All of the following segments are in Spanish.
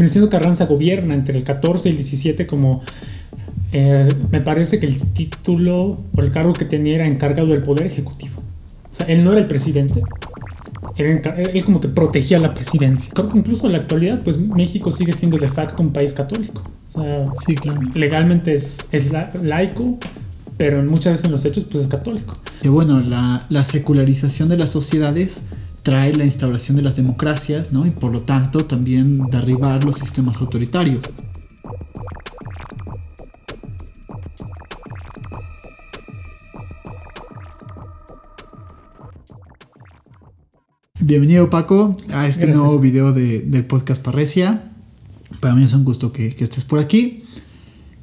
Venustiano Carranza gobierna entre el 14 y el 17 como eh, me parece que el título o el cargo que tenía era encargado del poder ejecutivo. O sea, él no era el presidente. él como que protegía la presidencia. Creo que incluso en la actualidad, pues México sigue siendo de facto un país católico. O sea, sí, claro. Legalmente es, es laico, pero muchas veces en los hechos pues es católico. Y bueno, la, la secularización de las sociedades trae la instauración de las democracias, ¿no? Y por lo tanto también derribar los sistemas autoritarios. Bienvenido Paco a este nuevo video del podcast Parresia. Para mí es un gusto que, estés por aquí.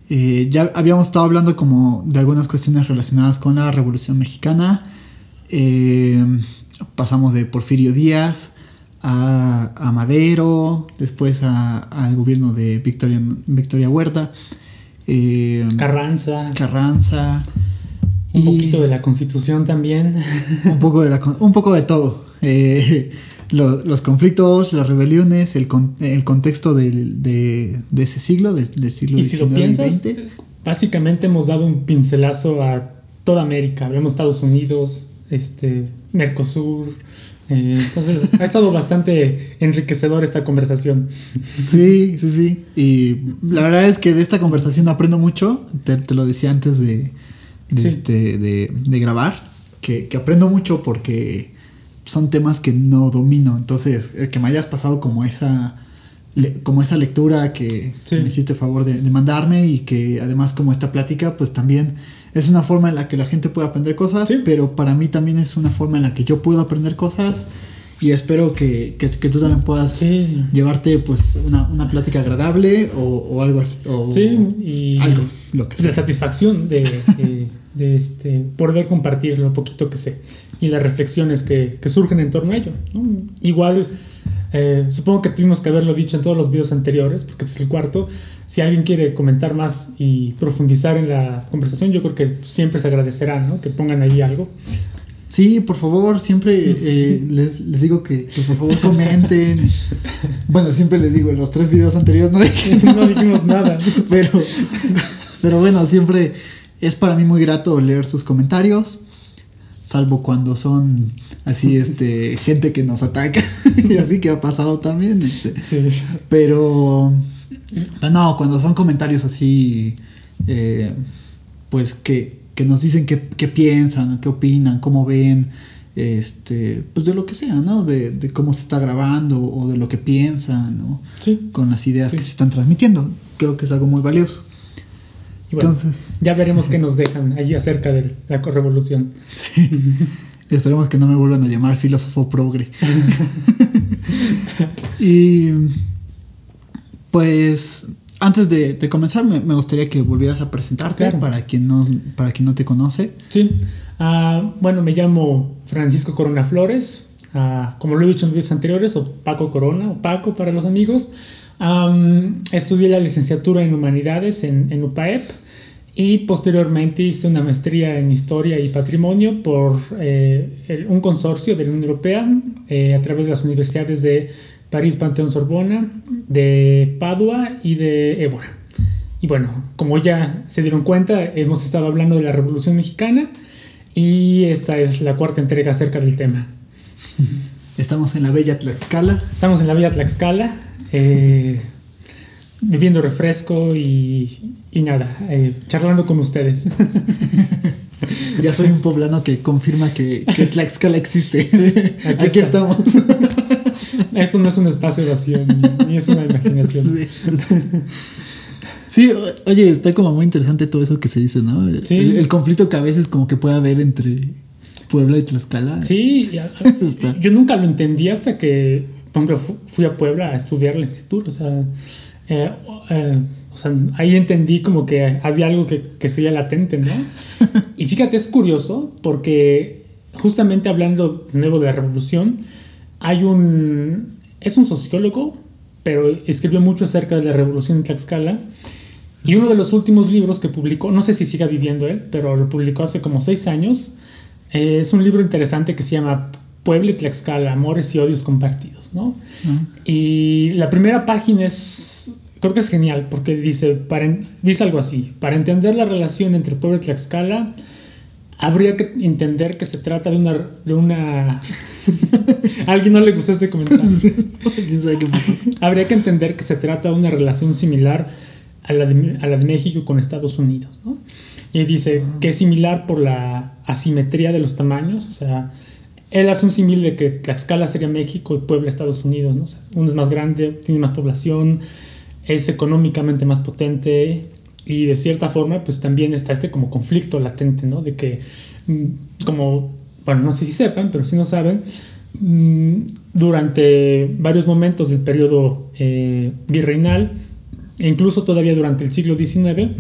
Eh, ya habíamos estado hablando como de algunas cuestiones relacionadas con la Revolución Mexicana. Eh, pasamos de Porfirio Díaz a, Madero, después al gobierno de Victoria, Victoria Huerta. Eh, Carranza. Carranza. Un poquito de la constitución también. Un poco de, un poco de todo. Eh, los conflictos, las rebeliones, el, el contexto de, ese siglo, del, siglo y si lo piensas, básicamente hemos dado un pincelazo a toda América. Hablamos Estados Unidos, este, Mercosur. Eh, entonces ha estado bastante enriquecedor esta conversación. Sí, sí, sí. Y la verdad es que de esta conversación aprendo mucho. Te, lo decía antes de, este, de, grabar. Que, que aprendo mucho porque son temas que no domino. Entonces, el que me hayas pasado como esa, como esa lectura que me hiciste favor de, mandarme y que además como esta plática, pues también es una forma en la que la gente puede aprender cosas, pero para mí también es una forma en la que yo puedo aprender cosas y espero que, que, tú también puedas llevarte pues una, una plática agradable o, algo así. O, sí, y algo, lo que sea. La satisfacción de, de, de este, poder compartir lo poquito que sé y las reflexiones que, que surgen en torno a ello. Igual, eh, supongo que tuvimos que haberlo dicho en todos los videos anteriores, porque este es el cuarto. Si alguien quiere comentar más y profundizar en la conversación, yo creo que siempre se agradecerá ¿no? que pongan ahí algo. Sí, por favor, siempre eh, les, les, digo que, que, por favor comenten. bueno, siempre les digo, en los tres videos anteriores no, no dijimos nada. Pero, pero bueno, siempre es para mí muy grato leer sus comentarios salvo cuando son así este gente que nos ataca y así que ha pasado también este. pero no cuando son comentarios así eh, pues que, que, nos dicen qué, piensan qué opinan cómo ven este pues de lo que sea no de, de cómo se está grabando o de lo que piensan ¿no? con las ideas que se están transmitiendo creo que es algo muy valioso entonces, ya veremos qué nos dejan allí acerca de la revolución. Sí. Esperemos que no me vuelvan a llamar filósofo progre. y pues antes de, comenzar, me, gustaría que volvieras a presentarte para, quien no, para quien no te conoce. Sí. Ah, bueno, me llamo Francisco Corona Flores. Ah, como lo he dicho en videos anteriores, o Paco Corona, o Paco para los amigos estudié la licenciatura en Humanidades en, en, UPAEP y posteriormente hice una maestría en Historia y Patrimonio por eh, un consorcio de la Unión Europea eh, a través de las universidades de París, Panteón, Sorbona, de Padua y de Évora. Y bueno, como ya se dieron cuenta, hemos estado hablando de la Revolución Mexicana y esta es la cuarta entrega acerca del tema. Estamos en la bella Tlaxcala. Estamos en la bella Tlaxcala eh, bebiendo refresco y, y nada, eh, charlando con ustedes. ya soy un poblano que confirma que, que Tlaxcala existe. aquí, estamos. Esto no es un espacio vacío, ni, es una imaginación. Sí. oye, está como muy interesante todo eso que se dice, ¿no? El, conflicto que a veces como que puede haber entre Puebla y Tlaxcala. Sí, yo nunca lo entendí hasta que por ejemplo, fui a Puebla a estudiar la instituto, o sea, eh, eh, o sea, ahí entendí como que había algo que, que seguía latente, ¿no? Y fíjate, es curioso porque justamente hablando de nuevo de la revolución, hay un, es un sociólogo, pero escribió mucho acerca de la revolución en Tlaxcala. Y uno de los últimos libros que publicó, no sé si siga viviendo él, pero lo publicó hace como seis años, eh, es un libro interesante que se llama Puebla y Tlaxcala, amores y odios compartidos, ¿no? Y la primera página es, creo que es genial, porque dice, para, dice algo así, para entender la relación entre Puebla y Tlaxcala, habría que entender que se trata de una... De una ¿A alguien no le gustó este comentario? ¿Quién sabe qué pasó? habría que entender que se trata de una relación similar a la de, a la de México con Estados Unidos, ¿no? Y dice que es similar por la asimetría de los tamaños, o sea, él hace un símil de que Tlaxcala sería México y Puebla Estados Unidos, ¿no? uno es más grande, tiene más población, es económicamente más potente y de cierta forma pues también está este como conflicto latente, ¿no? De que mm, como, bueno, no sé si sepan, pero si no saben, mm, durante varios momentos del periodo eh, virreinal e incluso todavía durante el siglo XIX,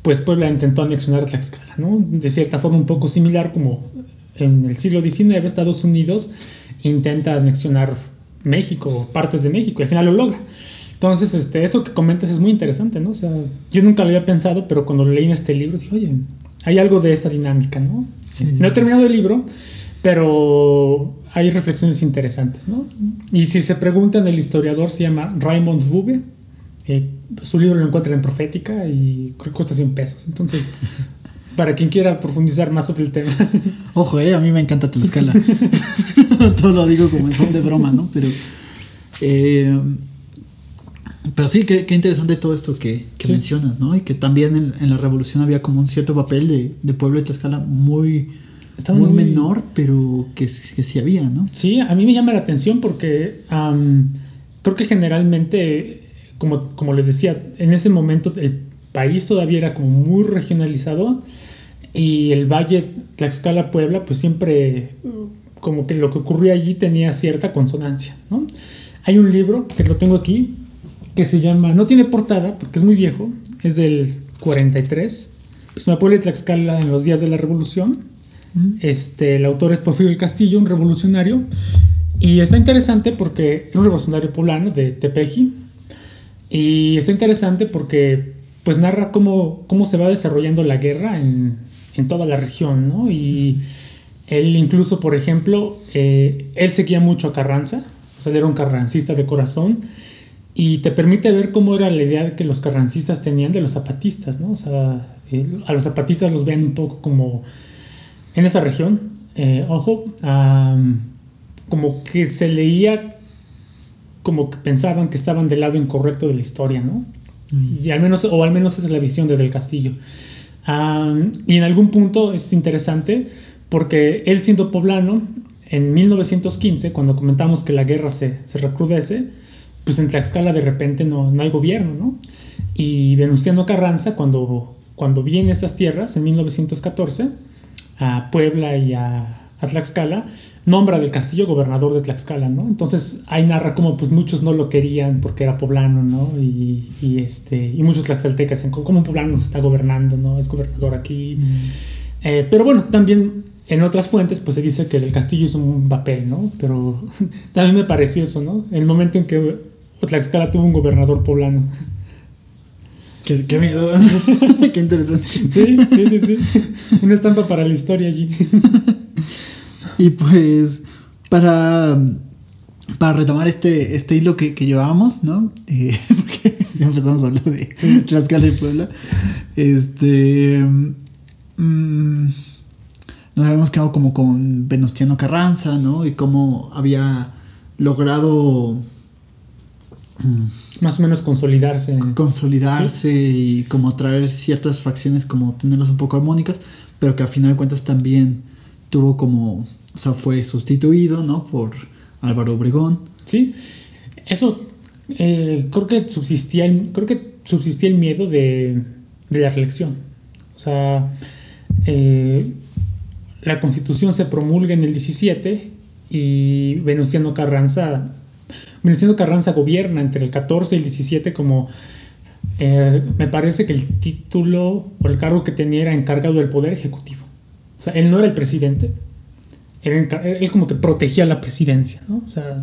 pues Puebla intentó anexionar a Tlaxcala, ¿no? De cierta forma un poco similar como en el siglo XIX Estados Unidos intenta anexionar México, partes de México, y al final lo logra. Entonces, este, esto que comentas es muy interesante, ¿no? O sea, yo nunca lo había pensado, pero cuando leí en este libro dije, oye, hay algo de esa dinámica, ¿no? no he terminado el libro, pero hay reflexiones interesantes, ¿no? Y si se preguntan, el historiador se llama Raymond Bube. Eh, su libro lo encuentran en Profética y creo que cuesta 100 pesos. Entonces, para quien quiera profundizar más sobre el tema. Ojo, eh, a mí me encanta Tlaxcala. Todo lo digo como en son de broma, ¿no? Pero, eh, pero sí, qué, interesante todo esto que, mencionas, ¿no? Y que también en, la revolución había como un cierto papel de, de pueblo de Tlaxcala muy, muy, menor, pero que, que, sí había, ¿no? Sí, a mí me llama la atención porque creo que generalmente, como, como les decía, en ese momento el país todavía era como muy regionalizado y el valle Tlaxcala Puebla pues siempre como que lo que ocurría allí tenía cierta consonancia ¿no? hay un libro que lo tengo aquí que se llama no tiene portada porque es muy viejo es del 43 es una Puebla de Tlaxcala en los días de la revolución. Este el autor es Porfirio del Castillo un revolucionario. Y está interesante porque es un revolucionario poblano de Tepeji. Y está interesante porque pues narra cómo, cómo se va desarrollando la guerra en, en toda la región, ¿no? Y él incluso, por ejemplo, eh, él seguía mucho a Carranza, o sea, él era un carrancista de corazón, y te permite ver cómo era la idea que los carrancistas tenían de los zapatistas, ¿no? O sea, a los zapatistas los ven un poco como en esa región, eh, ojo, como que se leía como que pensaban que estaban del lado incorrecto de la historia, ¿no? Mm. Y al menos, o al menos esa es la visión de Del Castillo. y en algún punto es interesante porque él siendo poblano, en 1915, cuando comentamos que la guerra se, se recrudece, pues en Tlaxcala de repente no, no hay gobierno, ¿no? Y Venustiano Carranza, cuando, cuando viene a estas tierras, en 1914, a Puebla y a, a Tlaxcala, nombra del castillo gobernador de Tlaxcala, ¿no? Entonces ahí narra como pues muchos no lo querían porque era poblano, ¿no? Y, y este, y muchos tlaxcaltecas dicen, ¿cómo un poblano nos está gobernando, ¿no? Es gobernador aquí. Mm. Eh, pero bueno, también en otras fuentes pues se dice que del castillo es un papel, ¿no? Pero también me pareció eso, ¿no? El momento en que Tlaxcala tuvo un gobernador poblano. Qué, qué miedo. qué interesante. Sí, sí, sí, sí. Una estampa para la historia allí. Y pues, para, para retomar este, este hilo que, que llevábamos, ¿no? Eh, porque ya empezamos a hablar de Tlaxcala y Puebla. Este. Mm, nos habíamos quedado como con Venustiano Carranza, ¿no? Y cómo había logrado. Mm, Más o menos consolidarse. Consolidarse y como traer ciertas facciones, como tenerlas un poco armónicas, pero que al final de cuentas también tuvo como o sea, fue sustituido, ¿no? Por Álvaro Obregón. Sí, eso eh, creo que subsistía el, creo que subsistía el miedo de, la reelección. O sea, eh, la constitución se promulga en el 17 y Venustiano Carranza, Venustiano Carranza gobierna entre el 14 y el 17 como eh, me parece que el título o el cargo que tenía era encargado del poder ejecutivo. O sea, él no era el presidente, él, como que protegía la presidencia, ¿no? O sea,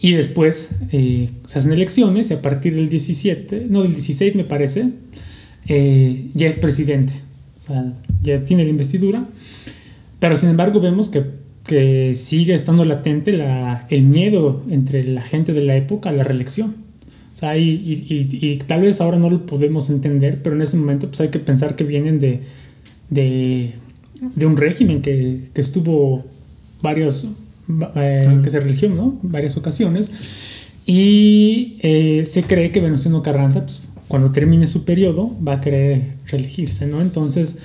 y después eh, se hacen elecciones y a partir del 17, no, del 16 me parece, eh, ya es presidente, o sea, ya tiene la investidura, pero sin embargo vemos que que sigue estando latente la, el miedo entre la gente de la época a la reelección. O sea, y, y, y, tal vez ahora no lo podemos entender, pero en ese momento pues hay que pensar que vienen de, de, de un régimen que, que estuvo varios, eh, que se religió, ¿no? Varias ocasiones. Y eh, se cree que Venustiano Carranza, pues, cuando termine su periodo, va a querer reelegirse, ¿no? Entonces,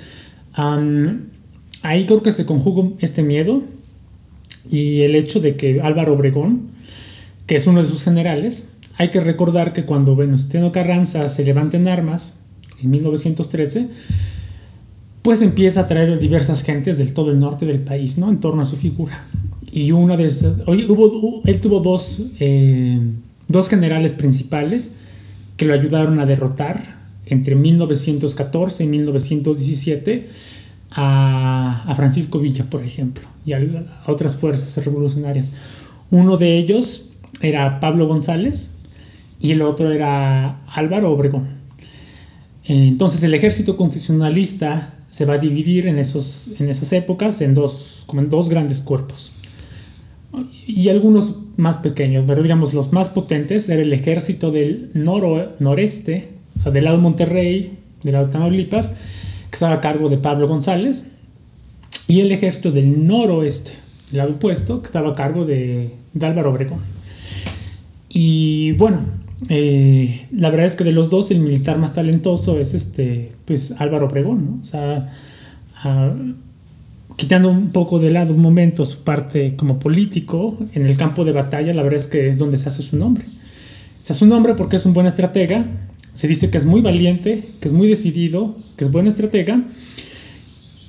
ahí creo que se conjuga este miedo y el hecho de que Álvaro Obregón, que es uno de sus generales, hay que recordar que cuando Venustiano Carranza se levanta en armas, en 1913, pues empieza a traer diversas gentes del todo el norte del país, ¿no? En torno a su figura. Y una de esas, oye, hubo, él tuvo dos, eh, dos generales principales que lo ayudaron a derrotar entre 1914 y 1917 a, Francisco Villa, por ejemplo, y a, otras fuerzas revolucionarias. Uno de ellos era Pablo González y el otro era Álvaro Obregón. Entonces el ejército constitucionalista se va a dividir en, esos, en esas épocas en dos, en dos grandes cuerpos. Y algunos más pequeños, pero digamos los más potentes era el ejército del noro, noreste, o sea, del lado de Monterrey, del lado de Tamaulipas, que estaba a cargo de Pablo González, y el ejército del noroeste, del lado opuesto, que estaba a cargo de, de Álvaro Obregón. Y bueno, eh, la verdad es que de los dos el militar más talentoso es este, pues Álvaro Obregón, ¿no? O sea, ah, quitando un poco de lado un momento su parte como político, en el campo de batalla la verdad es que es donde se hace su nombre. Se hace su nombre porque es un buen estratega, se dice que es muy valiente, que es muy decidido, que es buen estratega,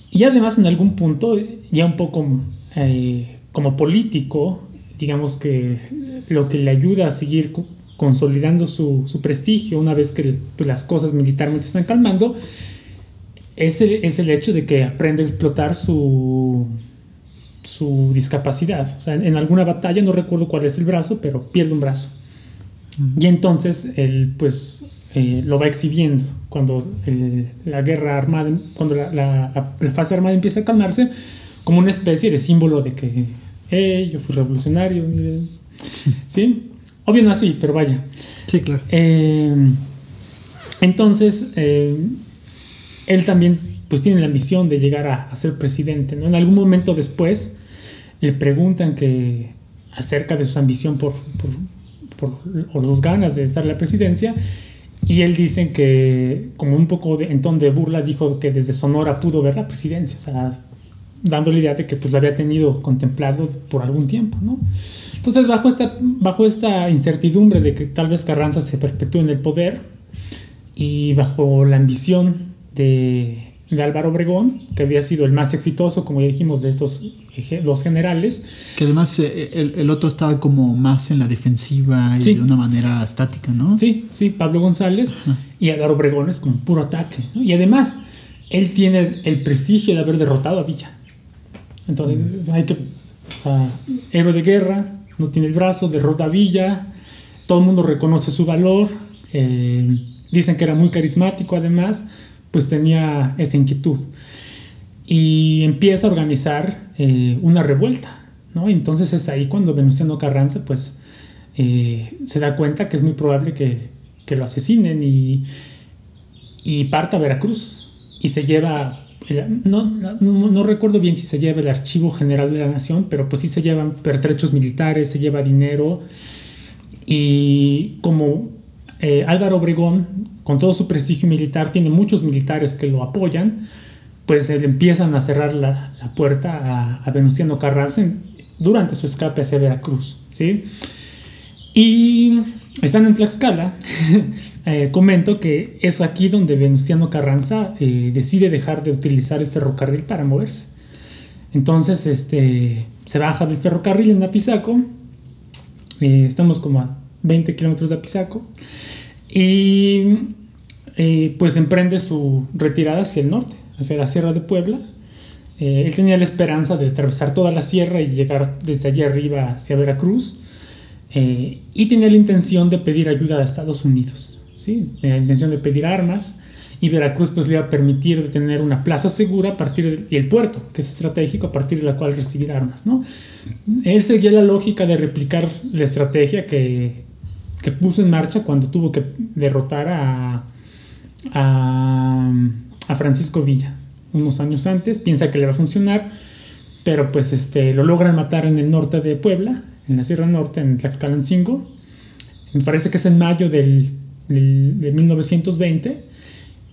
y además en algún punto, ya un poco eh, como político, digamos que lo que le ayuda a seguir consolidando su, su prestigio una vez que pues, las cosas militarmente están calmando, es el, es el hecho de que aprende a explotar su, su discapacidad. O sea, en alguna batalla, no recuerdo cuál es el brazo, pero pierde un brazo. Y entonces él pues eh, lo va exhibiendo cuando la guerra armada, cuando la, la, la, fase armada empieza a calmarse, como una especie de símbolo de que, hey, yo fui revolucionario, ¿sí? Obvio no así, pero vaya. Sí, claro. Eh, entonces, eh, él también pues tiene la ambición de llegar a, ser presidente. ¿no? En algún momento después le preguntan que acerca de su ambición por, por, por o los ganas de estar en la presidencia y él dice que como un poco de, en ton de burla dijo que desde Sonora pudo ver la presidencia, o sea, dando la idea de que pues lo había tenido contemplado por algún tiempo, ¿no? Entonces, bajo esta, bajo esta incertidumbre de que tal vez Carranza se perpetúe en el poder y bajo la ambición de, de Álvaro Obregón, que había sido el más exitoso, como ya dijimos, de estos dos generales. Que además eh, el, el otro estaba como más en la defensiva y de una manera estática, ¿no? Sí, sí, Pablo González y Álvaro Obregón es como puro ataque. Y además, él tiene el prestigio de haber derrotado a Villa. Entonces, hay que, o sea, héroe de guerra, no tiene el brazo, derrota a Villa, todo el mundo reconoce su valor, eh, dicen que era muy carismático además, pues tenía esa inquietud. Y empieza a organizar eh, una revuelta, ¿no? Entonces es ahí cuando Venustiano Carranza pues eh, se da cuenta que es muy probable que, que lo asesinen y, y parta a Veracruz y se lleva no, no, recuerdo bien si se lleva el Archivo General de la Nación, pero pues sí se llevan pertrechos militares, se lleva dinero. Y como eh, Álvaro Obregón, con todo su prestigio militar, tiene muchos militares que lo apoyan, pues empiezan a cerrar la, la puerta a, a, Venustiano Carranza durante su escape hacia Veracruz. ¿sí? Y están en Tlaxcala. Eh, comento que es aquí donde Venustiano Carranza eh, decide dejar de utilizar el ferrocarril para moverse. Entonces este, se baja del ferrocarril en Apizaco. Eh, estamos como a 20 kilómetros de Apizaco. Y pues emprende su retirada hacia el norte, hacia la Sierra de Puebla. él tenía la esperanza de atravesar toda la sierra y llegar desde allí arriba hacia Veracruz. y tenía la intención de pedir ayuda a Estados Unidos la intención de pedir armas y Veracruz pues le iba a permitir tener una plaza segura a partir y el puerto, que es estratégico, a partir de la cual recibir armas, ¿no? Él seguía la lógica de replicar la estrategia que, que puso en marcha cuando tuvo que derrotar a, a, a Francisco Villa unos años antes, piensa que le va a funcionar, pero pues este, lo logran matar en el norte de Puebla, en la Sierra Norte, en Tlaxcalancingo. Me parece que es en mayo del, de 1920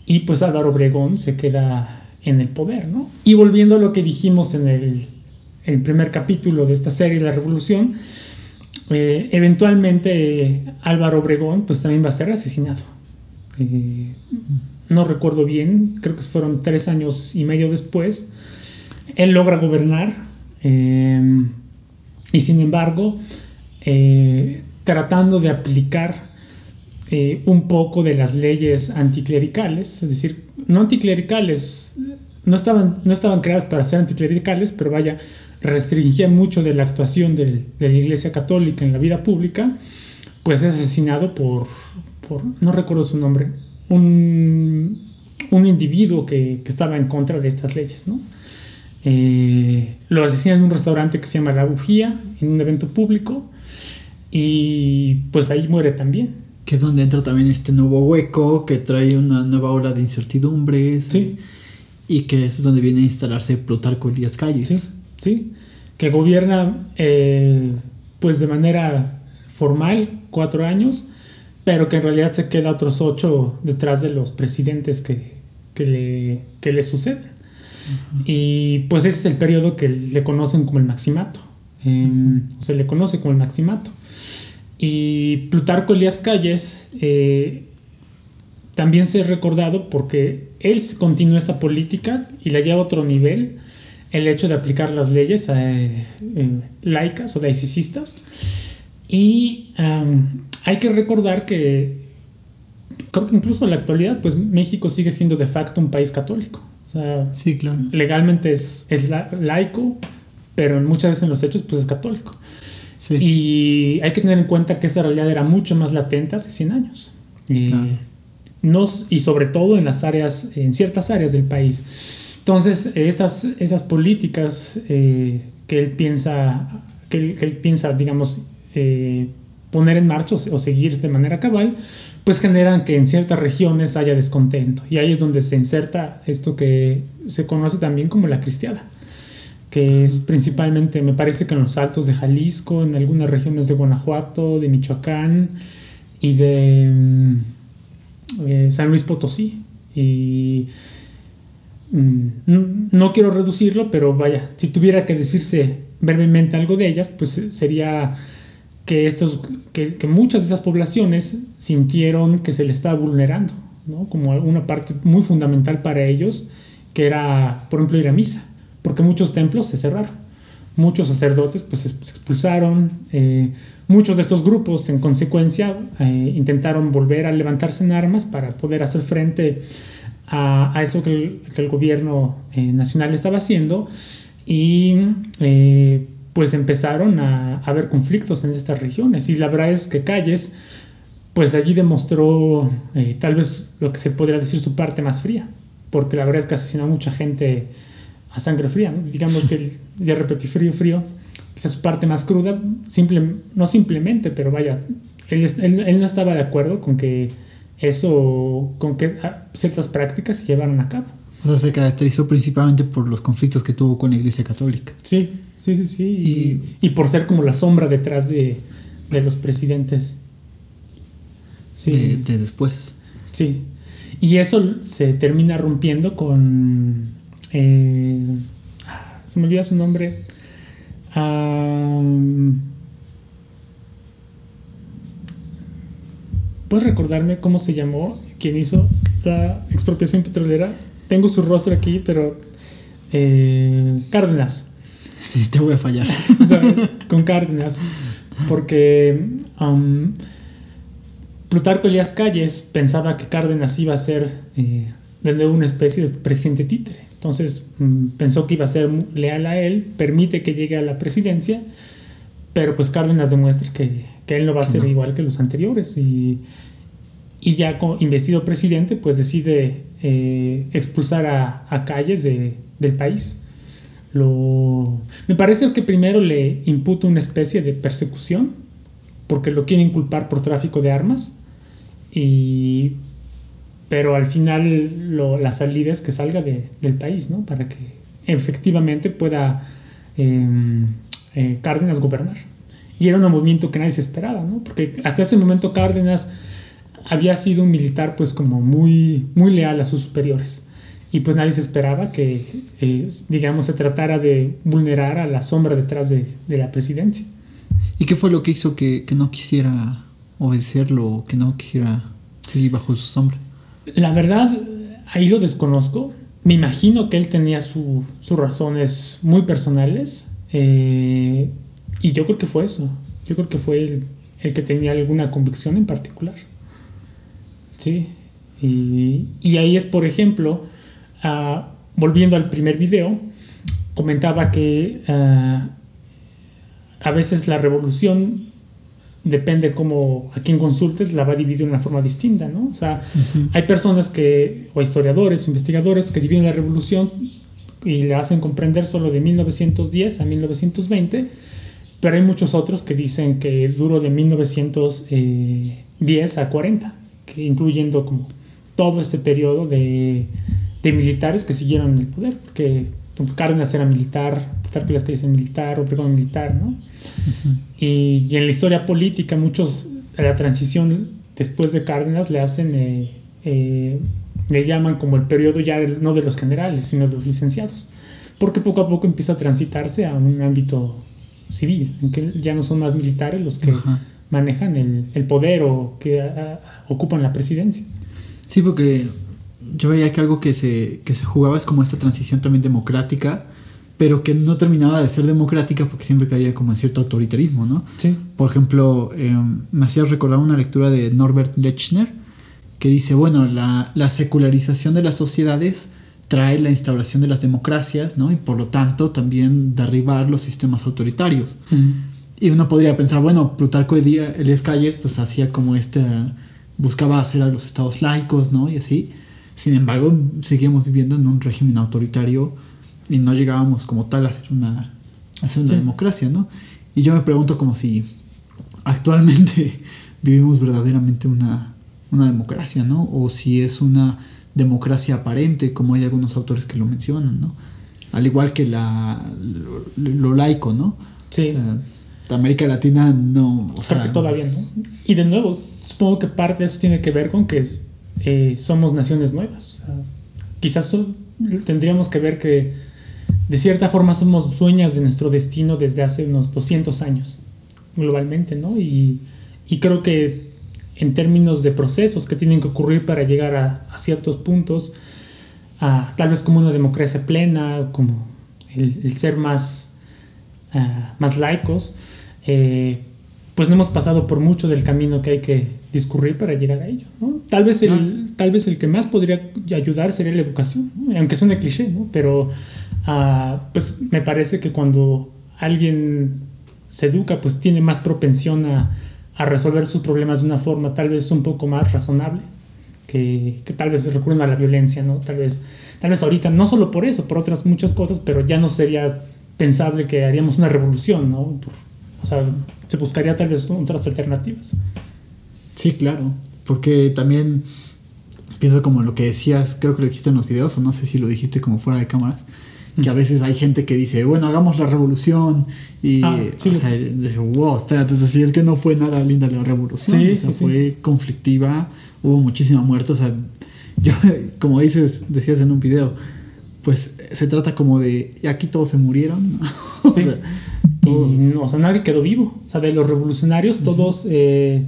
y pues Álvaro Obregón se queda en el poder, ¿no? Y volviendo a lo que dijimos en el, primer capítulo de esta serie, La Revolución, eh, eventualmente Álvaro Obregón pues también va a ser asesinado. Eh, no recuerdo bien, creo que fueron tres años y medio después, él logra gobernar eh, y sin embargo, eh, tratando de aplicar eh, un poco de las leyes anticlericales, es decir, no anticlericales, no estaban, no estaban creadas para ser anticlericales, pero vaya, restringían mucho de la actuación de la Iglesia Católica en la vida pública, pues es asesinado por, por no recuerdo su nombre, un, un individuo que, que, estaba en contra de estas leyes, ¿no? Eh, lo asesinan en un restaurante que se llama La Bujía, en un evento público, y pues ahí muere también. Que es donde entra también este nuevo hueco que trae una nueva ola de incertidumbres. Sí. Y que es donde viene a instalarse Plutarco Elías Calles. Sí, sí. Que gobierna eh, pues de manera formal cuatro años, pero que en realidad se queda otros ocho detrás de los presidentes que, que, le, que le suceden. Y pues ese es el periodo que le conocen como el maximato. Se le conoce como el maximato. Y Plutarco Elías Calles eh, también se ha recordado porque él continuó esta política y la lleva a otro nivel, el hecho de aplicar las leyes eh, laicas o laicistas. Y hay que recordar que creo que incluso en la actualidad, pues México sigue siendo de facto un país católico sí, claro. legalmente es, es laico, pero muchas veces en los hechos pues es católico. Y hay que tener en cuenta que esa realidad era mucho más latente hace 100 años. Y, y sobre todo en las áreas, en ciertas áreas del país. Entonces, estas, esas políticas eh, que él piensa, que él, piensa, digamos, eh, poner en marcha o, seguir de manera cabal, pues generan que en ciertas regiones haya descontento. Y ahí es donde se inserta esto que se conoce también como la cristiada, que es principalmente, me parece que en los altos de Jalisco, en algunas regiones de Guanajuato, de Michoacán y de mm, eh, San Luis Potosí. Y mm, no quiero reducirlo, pero vaya, si tuviera que decirse brevemente algo de ellas, pues sería que, estos, que, muchas de estas poblaciones sintieron que se les estaba vulnerando, ¿no? como una parte muy fundamental para ellos, que era, por ejemplo, ir a misa, porque muchos templos se cerraron, muchos sacerdotes pues, se expulsaron, eh, muchos de estos grupos en consecuencia eh, intentaron volver a levantarse en armas para poder hacer frente a, eso que el, gobierno eh, nacional estaba haciendo y pues empezaron a, haber conflictos en estas regiones. Y la verdad es que Calles, pues allí demostró eh, tal vez lo que se podría decir su parte más fría, porque la verdad es que asesinó a mucha gente a sangre fría, digamos que ya repetí frío, frío, esa es su parte más cruda, simple, no simplemente, pero vaya, él, él, no estaba de acuerdo con que eso, con que ah, ciertas prácticas se llevaran a cabo. O sea, se caracterizó principalmente por los conflictos que tuvo con la Iglesia Católica. Sí, Sí, sí, sí. Y, por ser como la sombra detrás de, los presidentes. Sí. De, después. Sí. Y eso se termina rompiendo con. Eh, se me olvida su nombre. ¿Puedes recordarme cómo se llamó quien hizo la expropiación petrolera? Tengo su rostro aquí, pero. Eh, Cárdenas. Sí, te voy a fallar. con Cárdenas. Porque um, Plutarco Elías Calles pensaba que Cárdenas iba a ser eh, de una especie de presidente títere. Entonces mm, pensó que iba a ser leal a él, permite que llegue a la presidencia, pero pues Cárdenas demuestra que, él no va a ser igual que los anteriores. Y, y ya como investido presidente, pues decide eh, expulsar a, a Calles de, del país. Lo, me parece que primero le imputa una especie de persecución, porque lo quieren culpar por tráfico de armas, y, pero al final lo, la salida es que salga de, del país, ¿no? Para que efectivamente pueda em, eh, Cárdenas gobernar. Y era un movimiento que nadie se esperaba, ¿no? Porque hasta ese momento Cárdenas había sido un militar pues como muy, muy leal a sus superiores. Y pues nadie se esperaba que, eh, digamos, se tratara de vulnerar a la sombra detrás de, de, la presidencia. ¿Y qué fue lo que hizo que, que no quisiera obedecerlo, que no quisiera seguir bajo su sombra? La verdad, ahí lo desconozco. Me imagino que él tenía su, sus razones muy personales. Eh, y yo creo que fue eso. Yo creo que fue el, el que tenía alguna convicción en particular. Sí. Y, y ahí es, por ejemplo, uh, volviendo al primer video, comentaba que uh, a veces la revolución depende cómo a quién consultes, la va a dividir de una forma distinta, ¿no? O sea, uh -huh. hay personas que, o historiadores, o investigadores, que dividen la revolución y le hacen comprender solo de 1910 a 1920, pero hay muchos otros que dicen que duró de 1910 a 40, que incluyendo como todo ese periodo de, de militares que siguieron en el poder, porque Cárdenas era militar, Las Calles era militar, Obregón militar, ¿no? Uh -huh. y, y, en la historia política muchos la transición después de Cárdenas le hacen, eh, eh, le llaman como el periodo ya no de los generales, sino de los licenciados, porque poco a poco empieza a transitarse a un ámbito civil, en que ya no son más militares los que manejan el, el, poder o que a, a, ocupan la presidencia. Sí, porque yo veía que algo que se, que se jugaba es como esta transición también democrática, pero que no terminaba de ser democrática porque siempre caía como en cierto autoritarismo, ¿no? Sí. Por ejemplo, eh, me hacía recordar una lectura de Norbert Lechner que dice, bueno, la, la, secularización de las sociedades trae la instauración de las democracias, ¿no? Y por lo tanto también derribar los sistemas autoritarios. Mm. Y uno podría pensar, bueno, Plutarco Elías Calles pues hacía como este, buscaba hacer a los estados laicos, ¿no? Y así. Sin embargo, seguíamos viviendo en un régimen autoritario y no llegábamos como tal a hacer una, a hacer una sí. democracia, ¿no? Y yo me pregunto como si actualmente vivimos verdaderamente una, una democracia, ¿no? O si es una democracia aparente, como hay algunos autores que lo mencionan, ¿no? Al igual que la, lo, lo laico, ¿no? Sí. O sea, América Latina no... O sea, todavía no. Y de nuevo, supongo que parte de eso tiene que ver con que eh, somos naciones nuevas. O sea, quizás so, tendríamos que ver que de cierta forma somos dueñas de nuestro destino desde hace unos 200 años, globalmente, ¿no? Y, y creo que en términos de procesos que tienen que ocurrir para llegar a, a ciertos puntos, a, tal vez como una democracia plena, como el, el ser más, uh, más laicos, eh, pues no hemos pasado por mucho del camino que hay que discurrir para llegar a ello. ¿no? Tal, vez el, tal vez el que más podría ayudar sería la educación, ¿no? aunque suene cliché, ¿no? pero uh, pues me parece que cuando alguien se educa, pues tiene más propensión a, a, resolver sus problemas de una forma tal vez un poco más razonable, que, que tal vez recurren a la violencia, ¿no? Tal vez, tal vez ahorita, no solo por eso, por otras muchas cosas, pero ya no sería pensable que haríamos una revolución, ¿no? O sea, se buscaría tal vez otras alternativas. Sí, claro, porque también pienso como lo que decías, creo que lo dijiste en los videos, o no sé si lo dijiste como fuera de cámaras, que a veces hay gente que dice, bueno, hagamos la revolución, y ah, sí, o sea, dice, wow, espérate, así es que no fue nada linda la revolución, sí, o sea, sí, fue conflictiva, hubo muchísima muerte, o sea, yo, como dices, decías en un video, pues se trata como de, aquí todos se murieron, o sea, todos... Y, o sea, nadie quedó vivo, o sea, de los revolucionarios todos... Eh,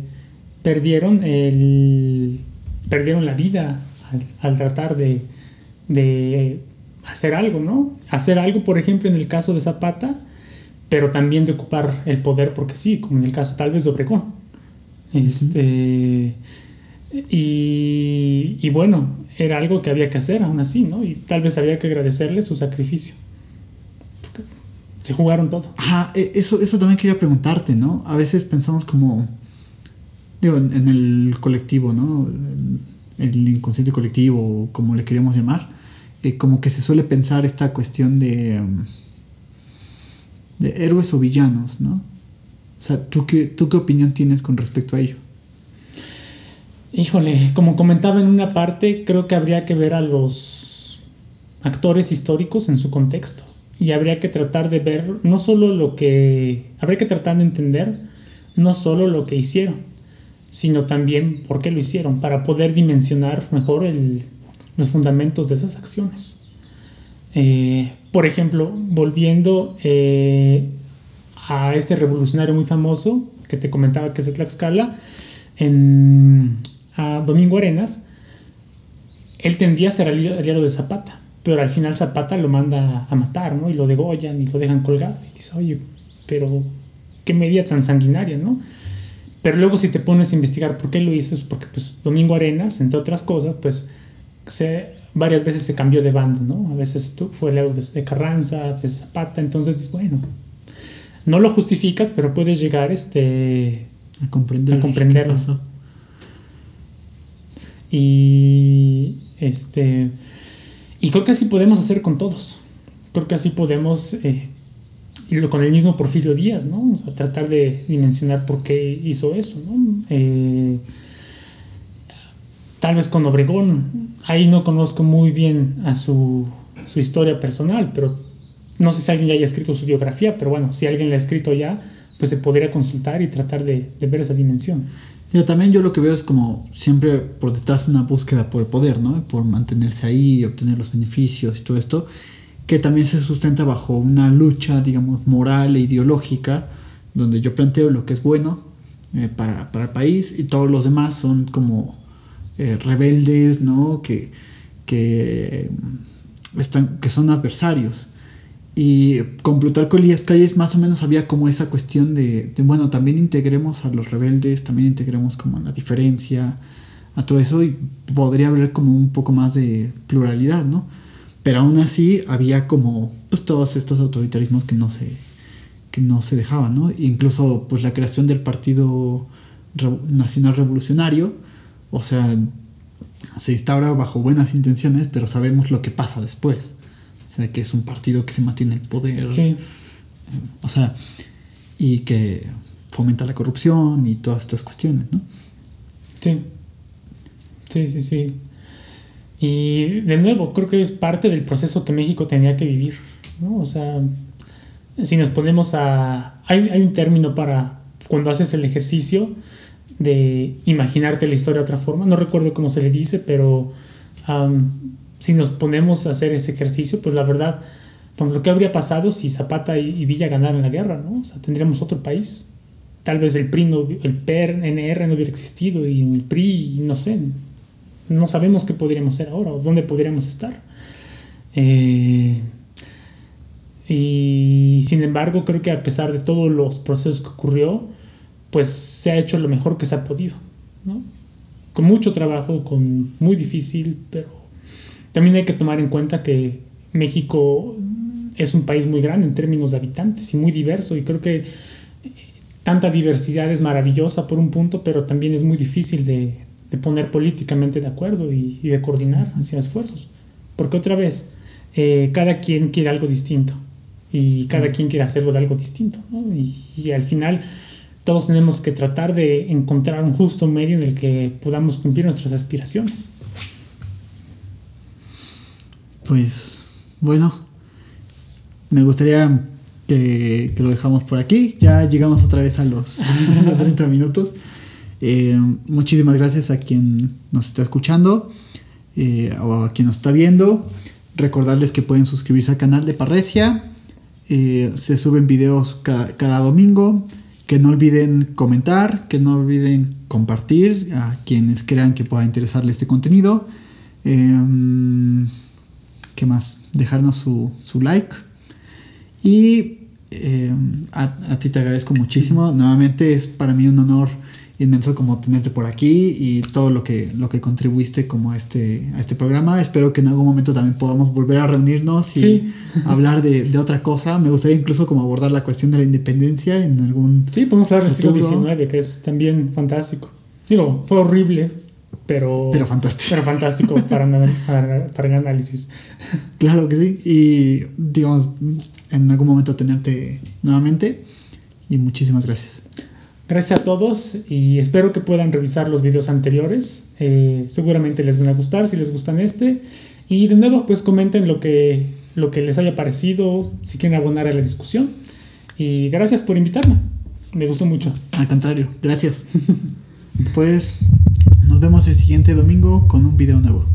perdieron el perdieron la vida al, al tratar de, de, hacer algo, ¿no? Hacer algo, por ejemplo, en el caso de Zapata, pero también de ocupar el poder, porque sí, como en el caso tal vez de Obregón. Este, y, y, bueno, era algo que había que hacer aún así, ¿no? Y tal vez había que agradecerle su sacrificio. Se jugaron todo. Ajá, eso, eso también quería preguntarte, ¿no? A veces pensamos como Digo, en, el colectivo, ¿no? El inconsciente colectivo, como le queríamos llamar, eh, como que se suele pensar esta cuestión de, de héroes o villanos, ¿no? O sea, ¿tú qué, ¿tú qué opinión tienes con respecto a ello? Híjole, como comentaba en una parte, creo que habría que ver a los actores históricos en su contexto y habría que tratar de ver no solo lo que, habría que tratar de entender no solo lo que hicieron, sino también por qué lo hicieron, para poder dimensionar mejor los fundamentos de esas acciones. Eh, por ejemplo, volviendo eh, a este revolucionario muy famoso que te comentaba que es de Tlaxcala, en, a Domingo Arenas, él tendía a ser aliado de Zapata, pero al final Zapata lo manda a matar, ¿no? Y lo degollan y lo dejan colgado. Y dice, oye, pero qué medida tan sanguinaria, ¿no? Pero luego si te pones a investigar por qué lo hizo, es porque pues Domingo Arenas, entre otras cosas, pues se, varias veces se cambió de bando, ¿no? A veces tú, fue aliado de, de Carranza, a veces Zapata, entonces bueno, no lo justificas, pero puedes llegar este, a comprender, a comprenderlo. Y este y creo que así podemos hacer con todos. Creo que así podemos eh, con el mismo Porfirio Díaz, ¿no? O sea, tratar de dimensionar por qué hizo eso, ¿no? Eh, tal vez con Obregón, ahí no conozco muy bien a su, su historia personal, pero no sé si alguien ya haya escrito su biografía, pero bueno, si alguien la ha escrito ya, pues se podría consultar y tratar de, ver esa dimensión. Yo también yo lo que veo es como siempre por detrás una búsqueda por el poder, ¿no? Por mantenerse ahí, obtener los beneficios y todo esto, que también se sustenta bajo una lucha, digamos, moral e ideológica, donde yo planteo lo que es bueno eh, para, el país y todos los demás son como eh, rebeldes, ¿no? Que, que, están, que son adversarios. Y con Plutarco Elías Calles más o menos había como esa cuestión de, bueno, también integremos a los rebeldes, también integremos como la diferencia, a todo eso y podría haber como un poco más de pluralidad, ¿no? Pero aún así había como pues todos estos autoritarismos que no se, que no se dejaban, ¿no? Incluso pues la creación del Partido Nacional Revolucionario, o sea, se instaura bajo buenas intenciones, pero sabemos lo que pasa después. O sea, que es un partido que se mantiene el poder. Sí. O sea, y que fomenta la corrupción y todas estas cuestiones, ¿no? Sí. Sí, sí, sí. Y de nuevo, creo que es parte del proceso que México tenía que vivir, ¿no? O sea, si nos ponemos a... Hay, hay un término para cuando haces el ejercicio de imaginarte la historia de otra forma, no recuerdo cómo se le dice, pero si nos ponemos a hacer ese ejercicio, pues la verdad, pues lo que habría pasado si Zapata y, Villa ganaran la guerra, ¿no? O sea, tendríamos otro país. Tal vez el PRI, no, el PRNR no hubiera existido y el PRI, no sé, no sabemos qué podríamos hacer ahora o dónde podríamos estar. Eh, y sin embargo, creo que a pesar de todos los procesos que ocurrió, pues se ha hecho lo mejor que se ha podido, ¿no? Con mucho trabajo, con muy difícil, pero también hay que tomar en cuenta que México es un país muy grande en términos de habitantes y muy diverso y creo que tanta diversidad es maravillosa por un punto, pero también es muy difícil de, poner políticamente de acuerdo y, de coordinar hacia esfuerzos. Porque otra vez, eh, cada quien quiere algo distinto y cada quien quiere hacerlo de algo distinto. Y, y, al final todos tenemos que tratar de encontrar un justo medio en el que podamos cumplir nuestras aspiraciones. Pues bueno, me gustaría que, lo dejamos por aquí. Ya llegamos otra vez a los, 30 minutos. Eh, muchísimas gracias a quien nos está escuchando eh, o a quien nos está viendo. Recordarles que pueden suscribirse al canal de Parresia. Eh, se suben videos cada domingo. Que no olviden comentar, que no olviden compartir a quienes crean que pueda interesarle este contenido. ¿Qué más? Dejarnos su, like. Y eh, a, ti te agradezco muchísimo. Nuevamente es para mí un honor inmenso como tenerte por aquí y todo lo que, lo que contribuiste como a este, a este programa. Espero que en algún momento también podamos volver a reunirnos y hablar de, otra cosa. Me gustaría incluso como abordar la cuestión de la independencia en algún... Sí, podemos hablar del siglo XIX, que es también fantástico. Digo, fue horrible, pero. Pero fantástico. Pero fantástico para, para, para el análisis. Claro que sí. Y, digamos, en algún momento tenerte nuevamente. Y muchísimas gracias. Gracias a todos y espero que puedan revisar los videos anteriores. Eh, seguramente les van a gustar si les gustan este. Y de nuevo, pues comenten lo que, lo que les haya parecido, si quieren abonar a la discusión. Y gracias por invitarme. Me gustó mucho. Al contrario, gracias. pues nos vemos el siguiente domingo con un video nuevo.